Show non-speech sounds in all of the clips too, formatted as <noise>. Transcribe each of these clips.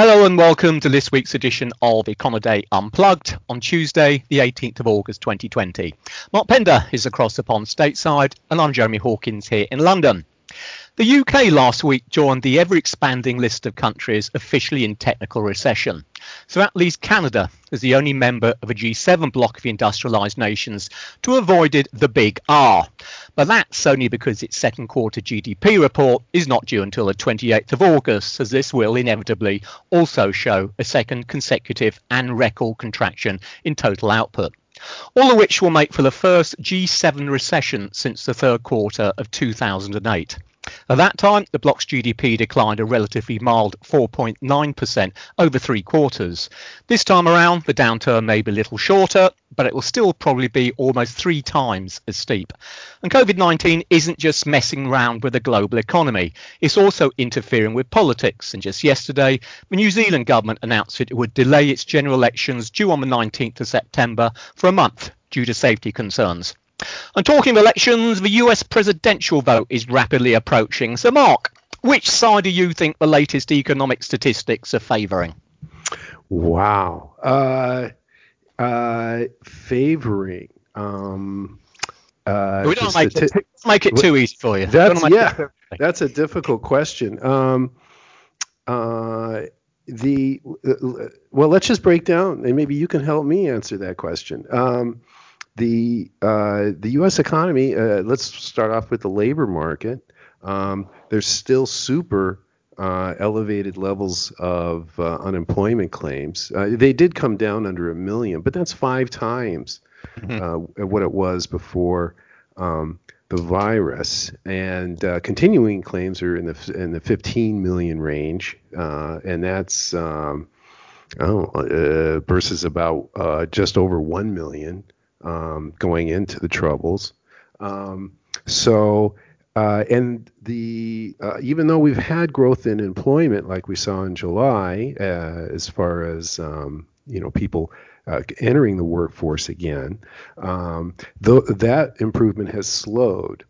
Hello and welcome to this week's edition of Econoday Unplugged on Tuesday, the 18th of August 2020. Mark Pender is across the pond stateside, and I'm Jeremy Hawkins here in London. The UK last week joined the ever expanding list of countries officially in technical recession. So that leaves Canada as the only member of a G7 bloc of industrialised nations to have avoided the big R. But that's only because its second quarter GDP report is not due until the 28th of August, as this will inevitably also show a second consecutive and record contraction in total output all of which will make for the first G7 recession since the third quarter of 2008. At that time, the bloc's GDP declined a relatively mild 4.9% over three quarters. This time around, the downturn may be a little shorter, but it will still probably be almost three times as steep. And COVID 19 isn't just messing around with the global economy, it's also interfering with politics. And just yesterday, the New Zealand government announced that it would delay its general elections due on the 19th of September for a month due to safety concerns. And talking of elections, the US presidential vote is rapidly approaching. So, Mark, which side do you think the latest economic statistics are favouring? Wow. Uh, uh, favoring. Um, uh, we don't make, stati- it, make it too easy for you. That's, yeah, that's a difficult question. Um, uh, the uh, well, let's just break down, and maybe you can help me answer that question. Um, the uh, the U.S. economy. Uh, let's start off with the labor market. Um, there's still super uh, elevated levels of uh, unemployment claims. Uh, they did come down under a million, but that's five times mm-hmm. Uh, what it was before um, the virus. And continuing claims are in the in the 15 million range, and that's um, oh, versus about just over one million um, going into the troubles. Um, so, uh, and the uh, even though we've had growth in employment like we saw in July, uh, as far as um, you know people uh, entering the workforce again, um, th- that improvement has slowed.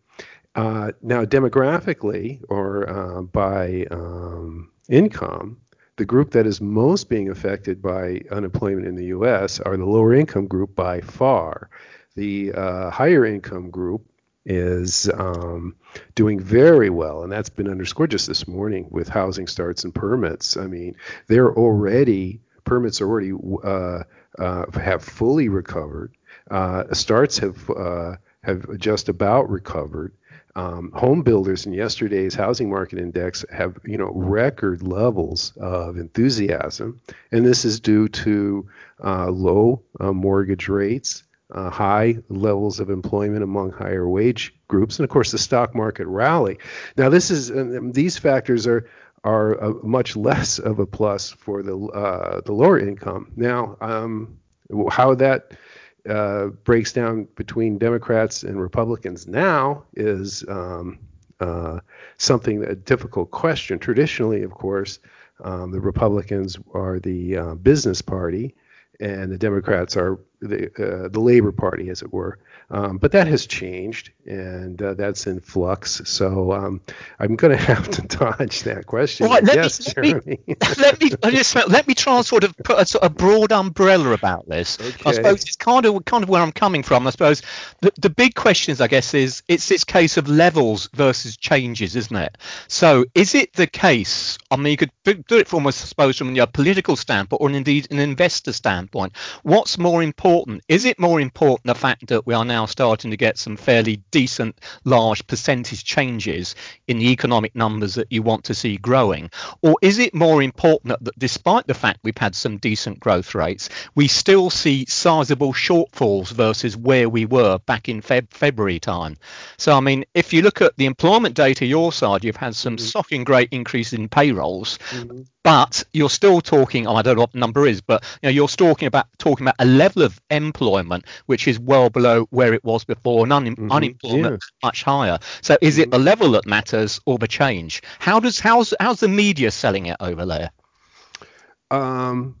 Uh, now, demographically or uh, by um, income, the group that is most being affected by unemployment in the U.S. are the lower income group by far. The uh, higher income group is um, doing very well, and that's been underscored just this morning with housing starts and permits. I mean, they're already permits already uh, uh, have fully recovered. Uh, starts have uh, have just about recovered um, home builders in yesterday's housing market index have you know record levels of enthusiasm, and this is due to uh, low uh, mortgage rates, uh, high levels of employment among higher wage groups, and of course the stock market rally. Now this is these factors are are much less of a plus for the uh, the lower income. Now, um, how that uh, breaks down between Democrats and Republicans now is um, uh, something a difficult question. Traditionally, of course, um, the Republicans are the uh, business party, and the Democrats are the uh, the Labor Party, as it were. Um, but that has changed, and uh, that's in flux. So um, I'm going <laughs> to have to dodge that question. Right, let yes, me, Jeremy. <laughs> Let me, let me let me try and sort of put a, sort of broad umbrella about this. Okay. I suppose it's kind of kind of where I'm coming from. I suppose the, the big questions, I guess, is it's this case of levels versus changes, isn't it? So is it the case? I mean, you could do it from, I suppose, from a political standpoint or indeed an investor standpoint. What's more important? Is it more important the fact that we are now starting to get some fairly decent, large percentage changes in the economic numbers that you want to see growing? Or is it more important that despite the fact we've had some decent growth rates, we still see sizable shortfalls versus where we were back in Feb- February time? So, I mean, if you look at the employment data your side, you've had some mm-hmm. shocking great increases in payrolls. Mm-hmm but you're still talking. Oh, I don't know what the number is, but you know, you're talking about talking about a level of employment which is well below where it was before, and un- mm-hmm. unemployment yeah. much higher. So, is mm-hmm. it the level that matters or the change? How does how's how's the media selling it over there? Um,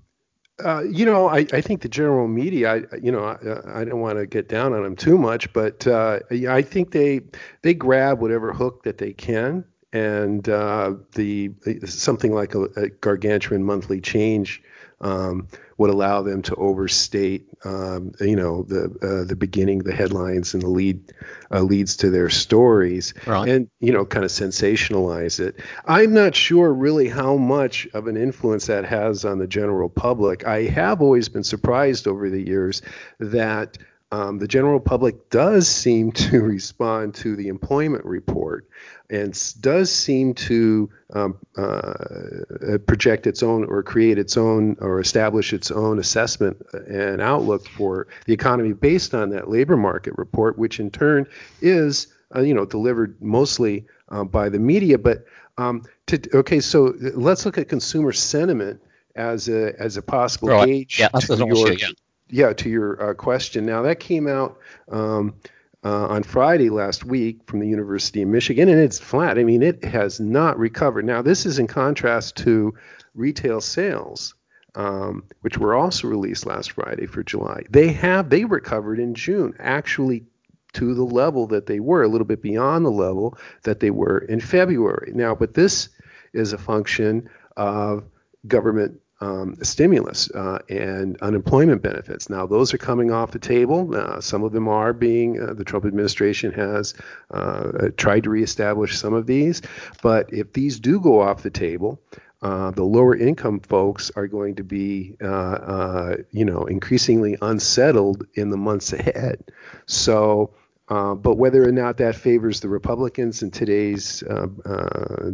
uh, you know, I, I think the general media, I, you know, I, I don't want to get down on them too much, but uh, I think they they grab whatever hook that they can and uh, the something like a, a gargantuan monthly change um, would allow them to overstate, um, you know, the uh, the beginning, the headlines, and the lead uh, leads to their stories, right. and you know, kind of sensationalize it. I'm not sure really how much of an influence that has on the general public. I have always been surprised over the years that um, the general public does seem to <laughs> respond to the employment report and does seem to um, uh, project its own or create its own or establish its own assessment and outlook for the economy based on that labor market report, which in turn is uh, you know delivered mostly uh, by the media. But um, to, okay, so let's look at consumer sentiment as a as a possible right. gauge yeah, to your yeah yeah, to your uh, question. Now that came out um, uh, on Friday last week from the University of Michigan, and it's flat. I mean, it has not recovered. Now this is in contrast to retail sales, um, which were also released last Friday for July. They have they recovered in June, actually to the level that they were, a little bit beyond the level that they were in February. Now, but this is a function of government um, stimulus uh, and unemployment benefits. Now, those are coming off the table. Uh, some of them are being, uh, the Trump administration has uh, tried to reestablish some of these. But if these do go off the table, uh, the lower income folks are going to be, uh, you know, increasingly unsettled in the months ahead. So, but whether or not that favors the Republicans in today's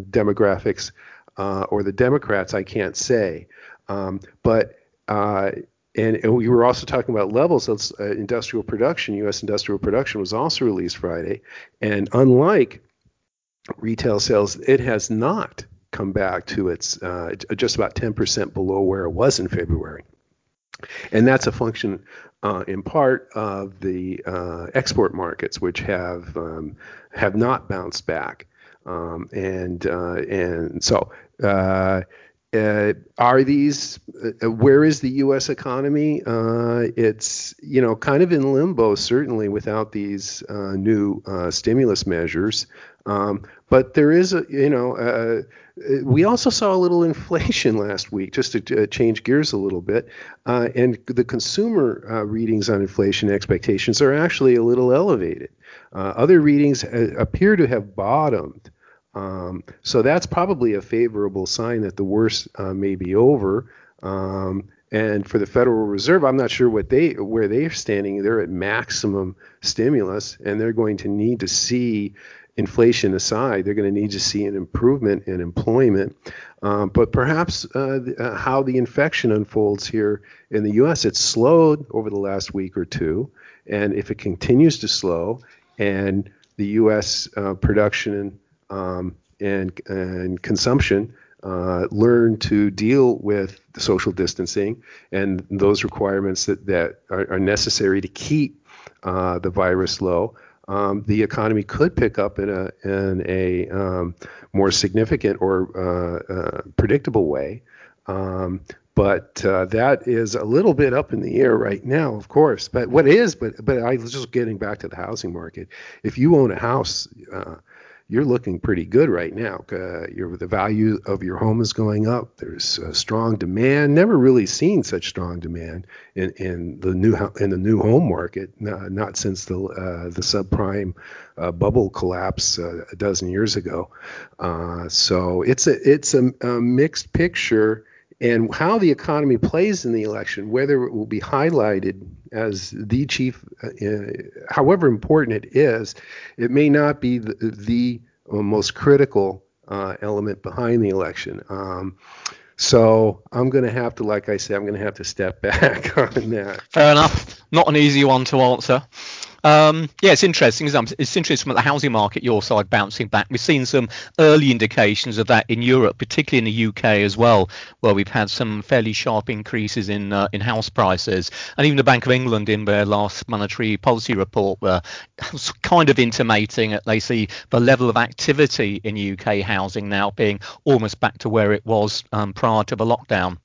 demographics or the Democrats, I can't say. Um, but uh, and, and, we were also talking about levels of uh, industrial production. U.S. industrial production was also released Friday, and unlike retail sales, it has not come back to its uh, just about 10% below where it was in February. And that's a function, uh, in part, of the uh, export markets, which have um, have not bounced back, um, and uh, and so uh, are these uh, where is the U.S. economy? Uh, it's you know kind of in limbo certainly without these uh, new uh, stimulus measures. Um, but there is a you know uh, we also saw a little <laughs> inflation last week just to change gears a little bit, and the consumer readings on inflation expectations are actually a little elevated. other readings appear to have bottomed. Um, so that's probably a favorable sign that the worst uh, may be over. Um, and for the Federal Reserve, I'm not sure what they where they're standing. They're at maximum stimulus, and they're going to need to see inflation aside, they're going to need to see an improvement in employment. Um, but perhaps uh, uh, how the infection unfolds here in the U.S. It's slowed over the last week or two, and if it continues to slow, and the U.S. Uh, production um, and, and consumption uh, learn to deal with the social distancing and those requirements that, that are, are necessary to keep uh, the virus low, um, the economy could pick up in a, in a um, more significant or uh, uh predictable way. Um, but uh, that is a little bit up in the air right now, of course. But what is, but but I was just getting back to the housing market. If you own a house, uh, you're looking pretty good right now. Uh, the value of your home is going up. There's strong demand. Never really seen such strong demand in, in the new in the new home market. Uh, not since the uh, the subprime uh, bubble collapse uh, a dozen years ago. Uh, so it's a it's a, a mixed picture and how the economy plays in the election, whether it will be highlighted as the chief, uh, however important it is, it may not be the, the most critical uh, element behind the election. Um, so I'm going to have to, like I said, I'm going to have to step <laughs> back on that. Fair enough. Not an easy one to answer. Um, yeah, it's interesting. It's interesting about the housing market, your side bouncing back. We've seen some early indications of that in Europe, particularly in the UK as well, where we've had some fairly sharp increases in uh, in house prices. And even the Bank of England, in their last monetary policy report, were <laughs> kind of intimating that they see the level of activity in UK housing now being almost back to where it was um, prior to the lockdown.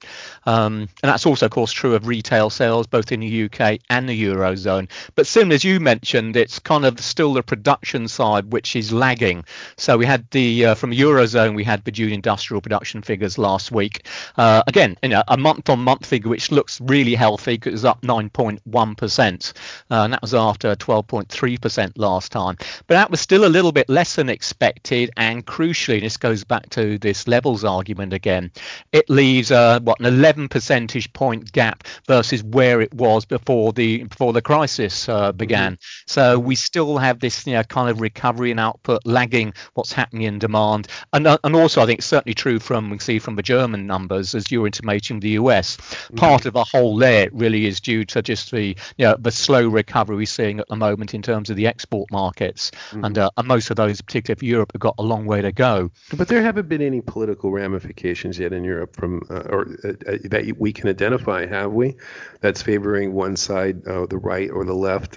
Um, and that's also, of course, true of retail sales both in the UK and the eurozone. But similar as you mentioned, it's kind of still the production side which is lagging. So we had the uh, from eurozone we had the June industrial production figures last week. Uh, again, you know, a month-on-month figure which looks really healthy because it's up 9.1 percent, uh, and that was after 12.3 percent last time. But that was still a little bit less than expected, and crucially, this goes back to this levels argument again. It leaves uh, what an 11 percentage point gap versus where it was before the before the crisis uh, began. So we still have this you know, kind of recovery in output lagging what's happening in demand, and uh, and also I think it's certainly true from we see from the German numbers as you're intimating the US. Mm-hmm. Part of the hole there really is due to just the you know the slow recovery we're seeing at the moment in terms of the export markets, mm-hmm. and, uh, and most of those, particularly for Europe, have got a long way to go. But there haven't been any political ramifications yet in Europe from uh, or uh, uh that we can identify, have we? That's favoring one side, uh, the right or the left,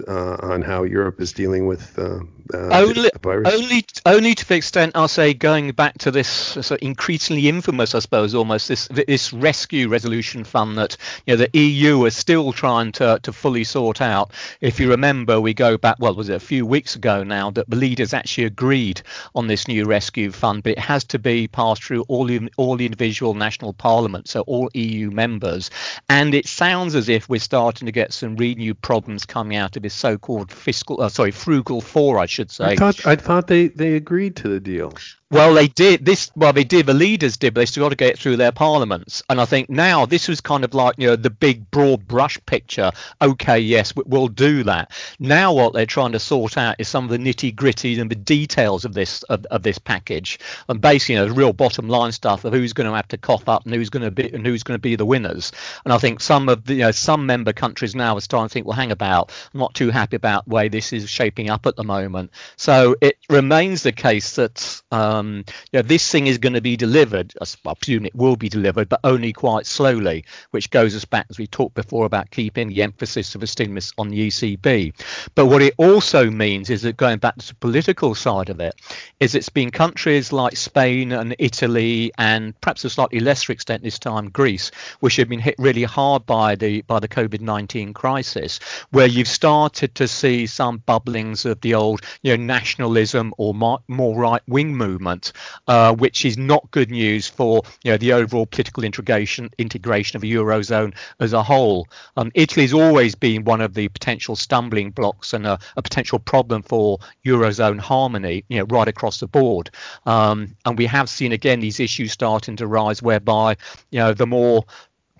on how Europe is dealing with uh, uh, only, only, only to the extent I'll say going back to this sort of increasingly infamous, I suppose, almost this this rescue resolution fund that you know the EU is still trying to to fully sort out. If you remember, we go back, well, was it a few weeks ago now that the leaders actually agreed on this new rescue fund, but it has to be passed through all the all the individual national parliaments, so all EU members. And it sounds as if we're starting to get some renewed problems coming out of this so-called fiscal, uh, sorry, frugal four, I should say. I thought I thought they they agreed to the deal. Well, they did this. Well, they did. The leaders did, but they still got to get through their parliaments. And I think now this was kind of like you know the big broad brush picture. Okay, yes, we'll do that. Now what they're trying to sort out is some of the nitty gritty and the details of this of, of this package, and basically you know, the real bottom line stuff of who's going to have to cough up and who's going to be and who's going to be the winners. And I think some of the you know, some member countries now are starting to think, well, hang about, I'm not too happy about the way this is shaping up at the moment. So it remains the case that. Um, um, you know, this thing is going to be delivered. I presume it will be delivered, but only quite slowly, which goes us back as we talked before about keeping the emphasis of the stimulus on the ECB. But what it also means is that going back to the political side of it, is it's been countries like Spain and Italy and perhaps to a slightly lesser extent this time Greece, which have been hit really hard by the by the COVID-19 crisis, where you've started to see some bubblings of the old, you know, nationalism or more, more right-wing movement uh, which is not good news for you know the overall political integration integration of the eurozone as a whole. Um, Italy has always been one of the potential stumbling blocks and a, a potential problem for eurozone harmony, you know, right across the board. Um, and we have seen again these issues starting to rise, whereby you know the more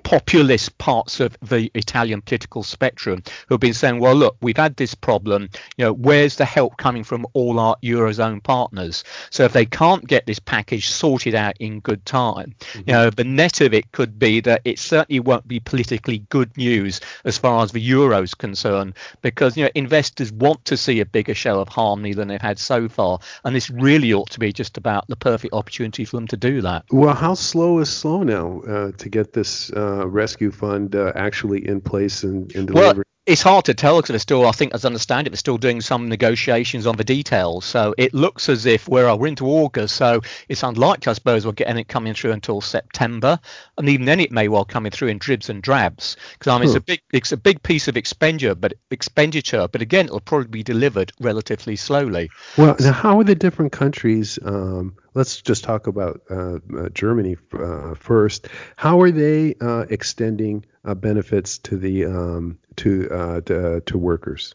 populist parts of the Italian political spectrum who have been saying, well, look, we've had this problem. You know, where's the help coming from all our eurozone partners? So if they can't get this package sorted out in good time, mm-hmm. you know, the net of it could be that it certainly won't be politically good news as far as the euro is concerned, because you know investors want to see a bigger show of harmony than they've had so far, and this really ought to be just about the perfect opportunity for them to do that. Well, how slow is slow now uh, to get this? Uh uh, rescue fund uh, actually in place and, and delivered? Well, it's hard to tell because they're still, I think, as I understand it, they're still doing some negotiations on the details. So it looks as if we're, we're into August, so it's unlikely, I suppose, we'll get anything coming through until September, and even then, it may well come in through in dribs and drabs. Because I mean, it's a big, it's a big piece of expenditure, but expenditure, but again, it'll probably be delivered relatively slowly. Well, now how are the different countries? Um, let's just talk about uh, uh, Germany uh, first. How are they uh, extending uh, benefits to the um, to, to to workers?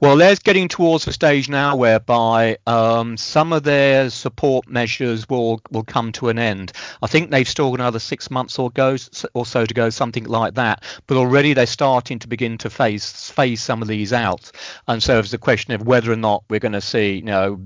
Well, they're getting towards the stage now whereby um, some of their support measures will will come to an end. I think they've still got another six months or go or so to go, something like that. But already they're starting to begin to phase phase some of these out. And so it's a question of whether or not we're going to see, you know,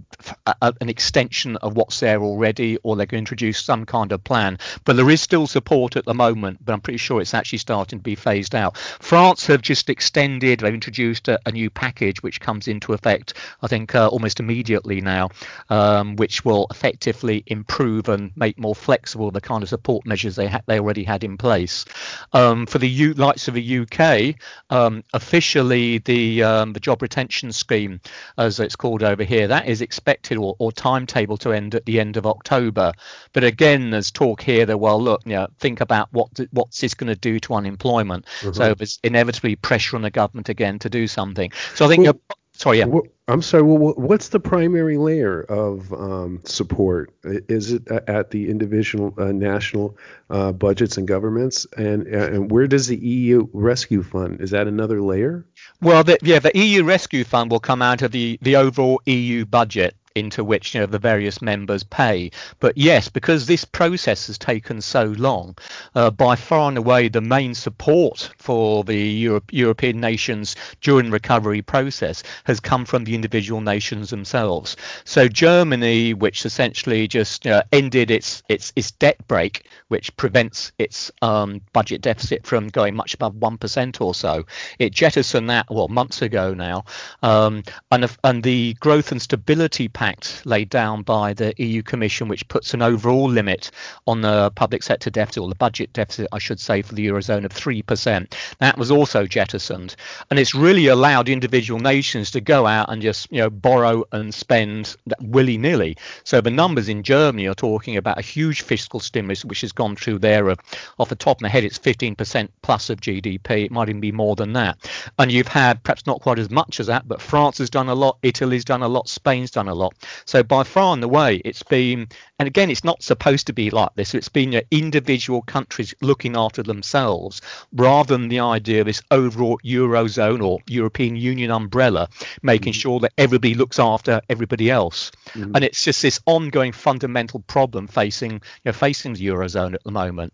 a, an extension of what's there already, or they're going to introduce some kind of plan. But there is still support at the moment, but I'm pretty sure it's actually starting to be phased out. France have just extended. They've introduced a, a new package package which comes into effect, I think, uh, almost immediately now, um, which will effectively improve and make more flexible the kind of support measures they ha- they already had in place. Um, for the U- likes of the UK, um, officially the um, the job retention scheme, as it's called over here, that is expected or, or timetable to end at the end of October. But again, there's talk here that well, look, you know, think about what what's this going to do to unemployment. Mm-hmm. So there's inevitably pressure on the government again to do something. So I think well, Sorry, yeah. I'm sorry. Well, what's the primary layer of um, support? Is it at the individual uh, national uh, budgets and governments, and and where does the EU Rescue Fund? Is that another layer? Well, the, yeah, the EU Rescue Fund will come out of the the overall EU budget, into which you know the various members pay. But yes, because this process has taken so long, uh, by far and away the main support for the Europe, European nations during recovery process has come from the individual nations themselves. So Germany, which essentially just you know, ended its its its debt brake, which prevents its um, budget deficit from going much above one percent or so, it jettisoned that well months ago now, um, and and the growth and stability pact laid down by the EU Commission, which puts an overall limit on the public sector deficit, or the budget deficit, I should say, for the Eurozone of 3%. That was also jettisoned. And it's really allowed individual nations to go out and just, you know, borrow and spend willy nilly. So the numbers in Germany are talking about a huge fiscal stimulus, which has gone through there. Of, off the top of my head, it's 15% plus of GDP. It might even be more than that. And you've had perhaps not quite as much as that, but France has done a lot, Italy's done a lot, Spain's done a lot. So by far and away, it's been, and again, it's not supposed to be like this. It's been individual countries looking after themselves rather than the idea of this overall eurozone or European Union umbrella, making mm-hmm. sure that everybody looks after everybody else. Mm-hmm. And it's just this ongoing fundamental problem facing, you know, facing the eurozone at the moment.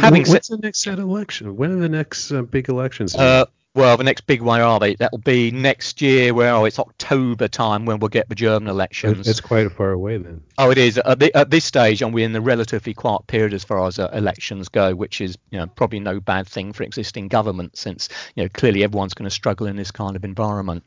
Having What's the next set election? When are the next uh, big elections? Uh, well, the next big one are they? That'll be next year. Where oh, it's October time when we'll get the German elections. It's quite far away then. Oh, it is. At, the, at this stage, and we're in the relatively quiet period as far as uh, elections go, which is you know probably no bad thing for existing government, since you know clearly everyone's going to struggle in this kind of environment.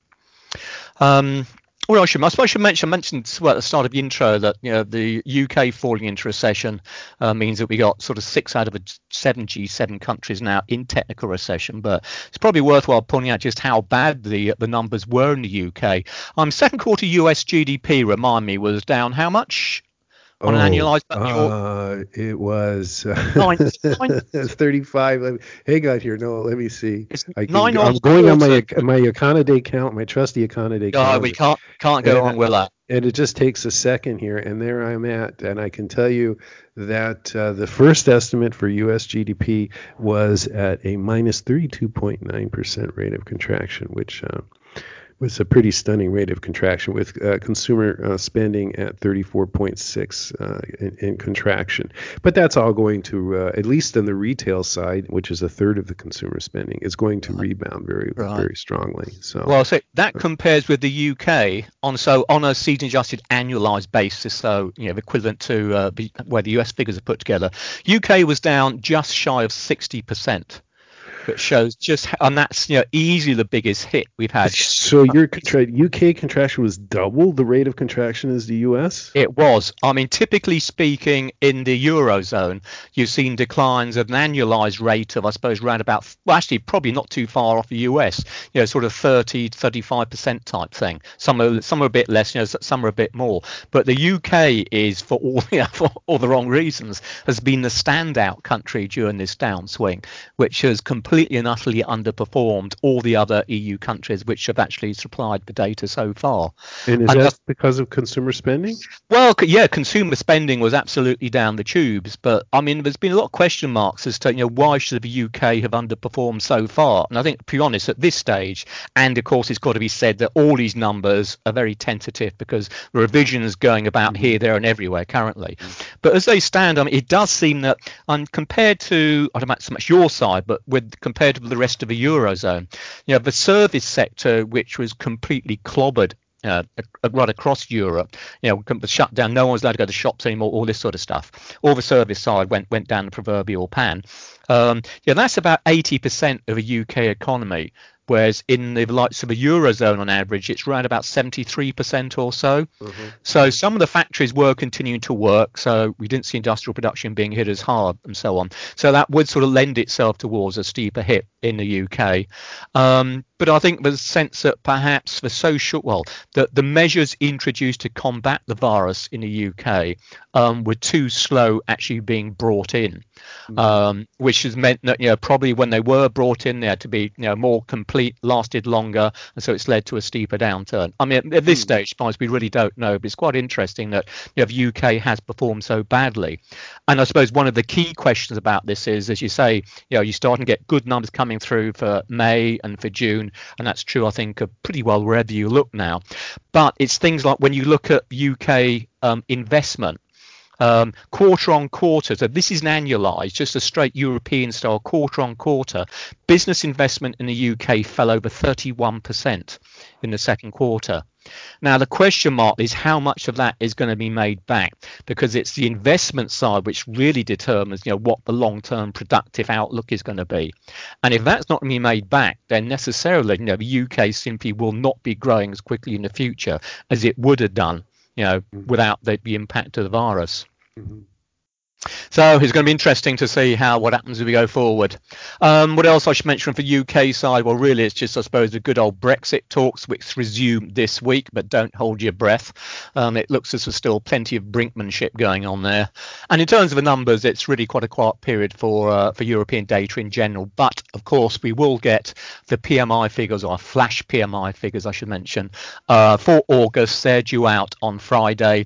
Um, well, I should, I suppose I should mention, I mentioned at the start of the intro that you know the UK falling into recession uh, means that we got sort of six out of a seven G7 countries now in technical recession. But it's probably worthwhile pointing out just how bad the the numbers were in the UK. Um, second quarter US GDP, remind me, was down how much? On oh, an annualized uh, it was uh, nine, <laughs> nine. 35 hang on here. No let me see. I i'm going on my my econoday count my trusty econoday count oh, we can't can't go on with that. and it just takes a second here and there i'm at and i can tell you that uh, the first estimate for us gdp was at a minus 32.9% rate of contraction which uh, was a pretty stunning rate of contraction, with uh, consumer uh, spending at 34.6 uh, in, in, contraction. But that's all going to, uh, at least on the retail side, which is a third of the consumer spending, is going to rebound very, right. very strongly. So well, so that compares with the UK on so on a season-adjusted annualized basis, so you know equivalent to uh, where the US figures are put together. UK was down just shy of 60 percent that shows just and that's you know easily the biggest hit we've had. <laughs> So your contra- UK contraction was double the rate of contraction as the US. It was. I mean, typically speaking, in the eurozone, you've seen declines at an annualized rate of I suppose around about well, actually probably not too far off the US. You know, sort of 30, 35 percent type thing. Some are some are a bit less. You know, some are a bit more. But the UK is for all <laughs> you know, for all the wrong reasons has been the standout country during this downswing, which has completely completely and utterly underperformed all the other EU countries which have actually supplied the data so far. And is and that because of consumer spending? Well, yeah, consumer spending was absolutely down the tubes, but I mean, there's been a lot of question marks as to you know why should the UK have underperformed so far. And I think, to be honest, at this stage, and of course, it's got to be said that all these numbers are very tentative because the revisions going about mm-hmm. here, there, and everywhere currently. Mm-hmm. But as they stand, I mean, it does seem that, um, compared to I don't know so much your side, but with compared to the rest of the eurozone. You know, the service sector, which was completely clobbered uh, right across Europe, you know, shut down. No one was allowed to go to shops anymore. All this sort of stuff. All the service side went went down the proverbial pan. Um, yeah, that's about 80% of a UK economy whereas in the likes of the eurozone on average it's around about 73% or so. Mm-hmm. so some of the factories were continuing to work so we didn't see industrial production being hit as hard and so on. So that would sort of lend itself towards a steeper hit in the uk um, but I think there's a sense that perhaps the social, well, the, the measures introduced to combat the virus in the UK um, were too slow actually being brought in, mm-hmm. um, which has meant that you know probably when they were brought in, they had to be you know more complete, lasted longer, and so it's led to a steeper downturn. I mean, at this mm. stage, we really don't know, but it's quite interesting that you know, the UK has performed so badly. And I suppose one of the key questions about this is, as you say, you know, you're starting to get good numbers coming through for May and for June, and that's true, I think, pretty well wherever you look now. But it's things like when you look at UK um, investment um, quarter on quarter. So this is an annualized, just a straight European style quarter on quarter. Business investment in the UK fell over 31% in the second quarter. Now, the question mark is how much of that is going to be made back because it's the investment side which really determines you know, what the long term productive outlook is going to be. And if that's not going to be made back, then necessarily you know, the UK simply will not be growing as quickly in the future as it would have done you know, mm-hmm. without the, the, impact of the virus. Mm-hmm. So it's going to be interesting to see how what happens as we go forward. Um, what else I should mention for UK side? Well, really, it's just I suppose the good old Brexit talks, which resume this week, but don't hold your breath. Um, it looks as there's still plenty of brinkmanship going on there. And in terms of the numbers, it's really quite a quiet period for uh, for European data in general. But of course, we will get the PMI figures or flash PMI figures, I should mention, uh, for August. They're due out on Friday.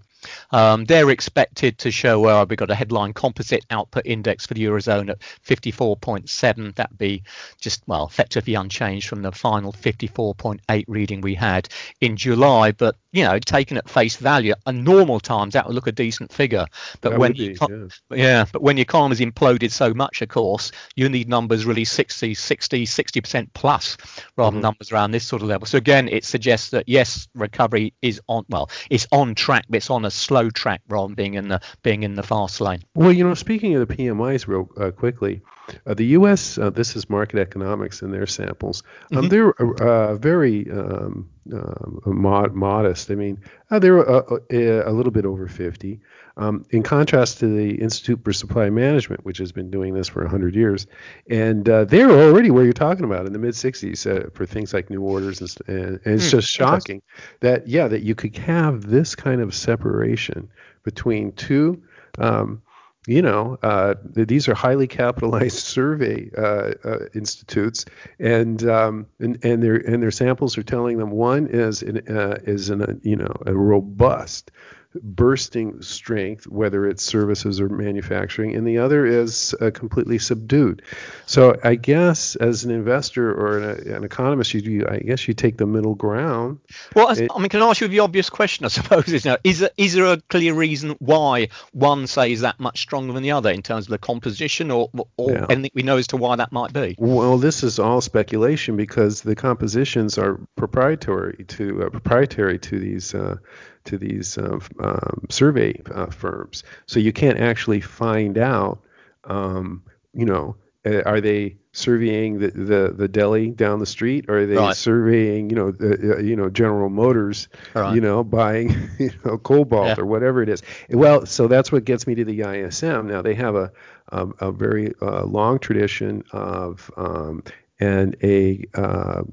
Um, they're expected to show uh, we've got a headline composite output index for the eurozone at 54.7. That'd be just well effectively unchanged from the final 54.8 reading we had in July. But you know, taken at face value, at normal times that would look a decent figure. But that when be, yeah. yeah, but when the economy's imploded so much, of course, you need numbers really 60, 60, 60 percent plus rather mm-hmm. than numbers around this sort of level. So again, it suggests that yes, recovery is on well, it's on track, but it's on a slow track rather than being in the being in the fast lane. Well, you know, speaking of the PMIs, real uh, quickly, uh, the U.S. Uh, this is Markit economics in their samples. Um, mm-hmm. They're uh, very um, uh, mod- modest. I mean, uh, they're a, a, little bit over 50. Um, in contrast to the Institute for Supply Management, which has been doing this for 100 years, and uh, they're already where you're talking about in the mid 60s uh, for things like new orders, and, and, and it's mm, just shocking that yeah that you could have this kind of separation between two. Um, you know, uh, these are highly capitalized <laughs> survey uh, uh, institutes, and, um, and and their and their samples are telling them one is an, uh, is an, you know a robust bursting strength, whether it's services or manufacturing, and the other is uh, completely subdued. So I guess as an investor or an, an economist, you, I guess you take the middle ground. Well, it, I mean, can I ask you the obvious question? I suppose <laughs> is now is there, is there a clear reason why one say is that much stronger than the other in terms of the composition, or, or yeah. anything we know as to why that might be? Well, this is all speculation because the compositions are proprietary to uh, proprietary to these. Uh, to these uh, um, survey uh, firms. So you can't actually find out, um, you know, uh, are they surveying the, the, the deli down the street or are they right. surveying you know the, uh, you know General Motors right. you know buying <laughs> you know cobalt yeah. or whatever it is well so that's what gets me to the ISM now they have a a, a very uh, long tradition of um, and a uh,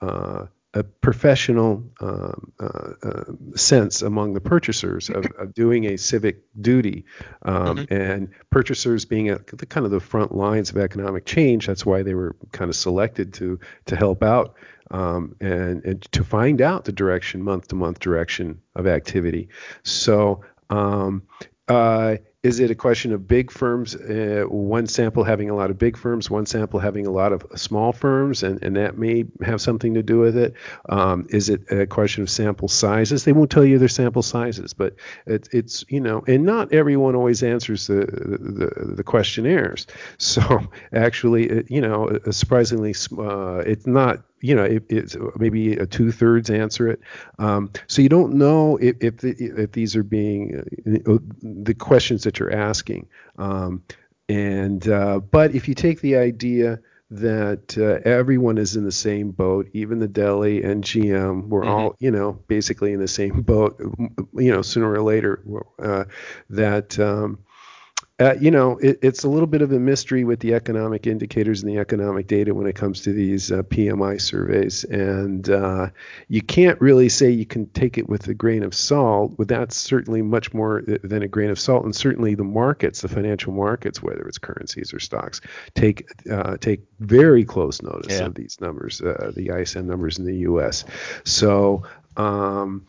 uh a professional um, uh, uh, sense among the purchasers of, of, doing a civic duty, um, mm-hmm. and purchasers being at the kind of the front lines of economic change. That's why they were kind of selected to to help out um, and, and to find out the direction, month to month direction of activity. So. Um, uh, is it a question of big firms, uh, one sample having a lot of big firms, one sample having a lot of small firms, and, and that may have something to do with it? Um, is it a question of sample sizes? They won't tell you their sample sizes, but it, it's, you know, and not everyone always answers the, the, the questionnaires. <laughs> So actually, it, you know, surprisingly, uh, it's not you know, it, it's maybe a two thirds answer it. Um, so you don't know if if, the, if these are being uh, the questions that you're asking. Um, and uh, but if you take the idea that uh, everyone is in the same boat, even the deli and GM, we're mm-hmm. all you know basically in the same boat. You know, sooner or later, uh, that um, uh, you know, it, it's a little bit of a mystery with the economic indicators and the economic data when it comes to these uh, PMI surveys, and uh, you can't really say you can take it with a grain of salt. But that's certainly much more uh, than a grain of salt, and certainly the markets, the financial markets, whether it's currencies or stocks, take uh, take very close notice yeah. of these numbers, uh, the ISM numbers in the U.S. So. Um,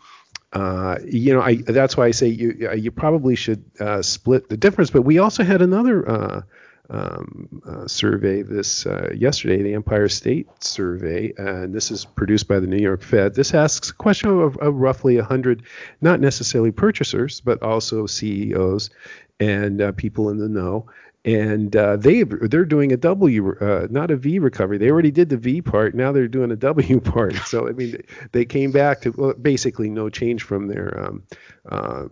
uh, you know, I, that's why I say you you probably should uh, split the difference. But we also had another uh, um, uh, survey this uh, yesterday, the Empire State Survey, and this is produced by the New York Fed. This asks a question of, of roughly 100, not necessarily purchasers, but also CEOs and uh, people in the know and uh, they they're doing a W, uh, not a V recovery. They already did the V part. Now they're doing a W <laughs> part. So I mean, they came back to well, basically no change from their um, uh,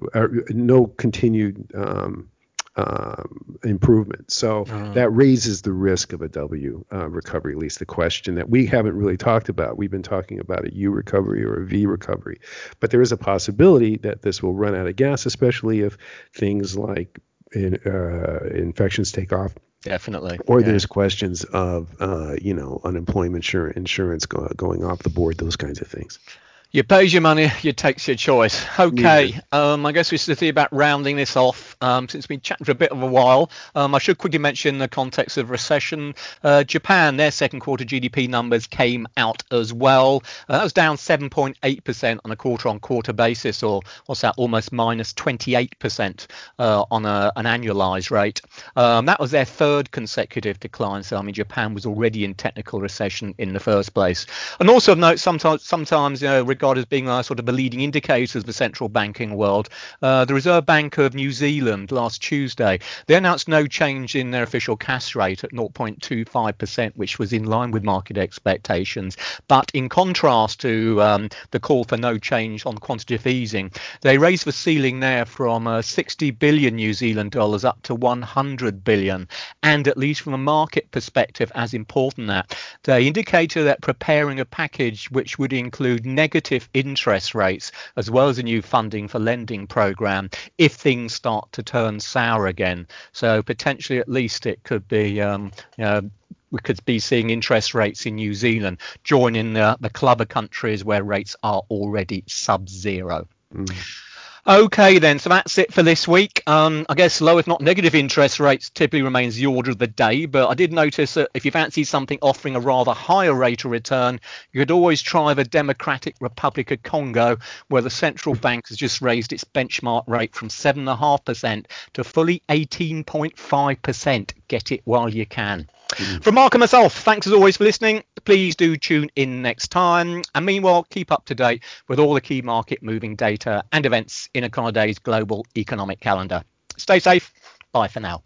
no continued um, um, improvement. So uh-huh. that raises the risk of a W uh, recovery. At least the question that we haven't really talked about. We've been talking about a U recovery or a V recovery, but there is a possibility that this will run out of gas, especially if things like in, uh, infections take off. Definitely. Or yeah. there's questions of, uh, you know, unemployment insurance go, going off the board, those kinds of things. You pays your money, you takes your choice. Okay, um, I guess we should see about rounding this off. Um, since we've been chatting for a bit of a while, um, I should quickly mention the context of recession. Uh, Japan, their second quarter GDP numbers came out as well. Uh, that was down 7.8% on a quarter-on-quarter basis, or what's that, almost minus 28% uh, on a, an annualized rate. Um, that was their third consecutive decline. So I mean, Japan was already in technical recession in the first place. And also of note, sometimes, sometimes you know regarded as being a sort of a leading indicator of the central banking world. Uh, the Reserve Bank of New Zealand last Tuesday, they announced no change in their official cash rate at 0.25%, which was in line with market expectations. But in contrast to um, the call for no change on quantitative easing, they raised the ceiling there from uh, 60 billion New Zealand dollars up to 100 billion. And at least from a market perspective, as important that they indicated that preparing a package which would include negative negative interest rates as well as a new funding for lending program if things start to turn sour again. So potentially, at least, it could be. Um, you know, we could be seeing interest rates in New Zealand joining the, the club of countries where rates are already sub zero. Mm. Okay, then. So that's it for this week. Um, I guess low, if not negative, interest rates typically remains the order of the day. But I did notice that if you fancy something offering a rather higher rate of return, you could always try the Democratic Republic of Congo, where the central bank has just raised its benchmark rate from 7.5% to fully 18.5%. Get it while you can. Mm. From Mark and myself, thanks as always for listening. Please do tune in next time. And meanwhile, keep up to date with all the key market moving data and events in Econoday's global economic calendar. Stay safe. Bye for now.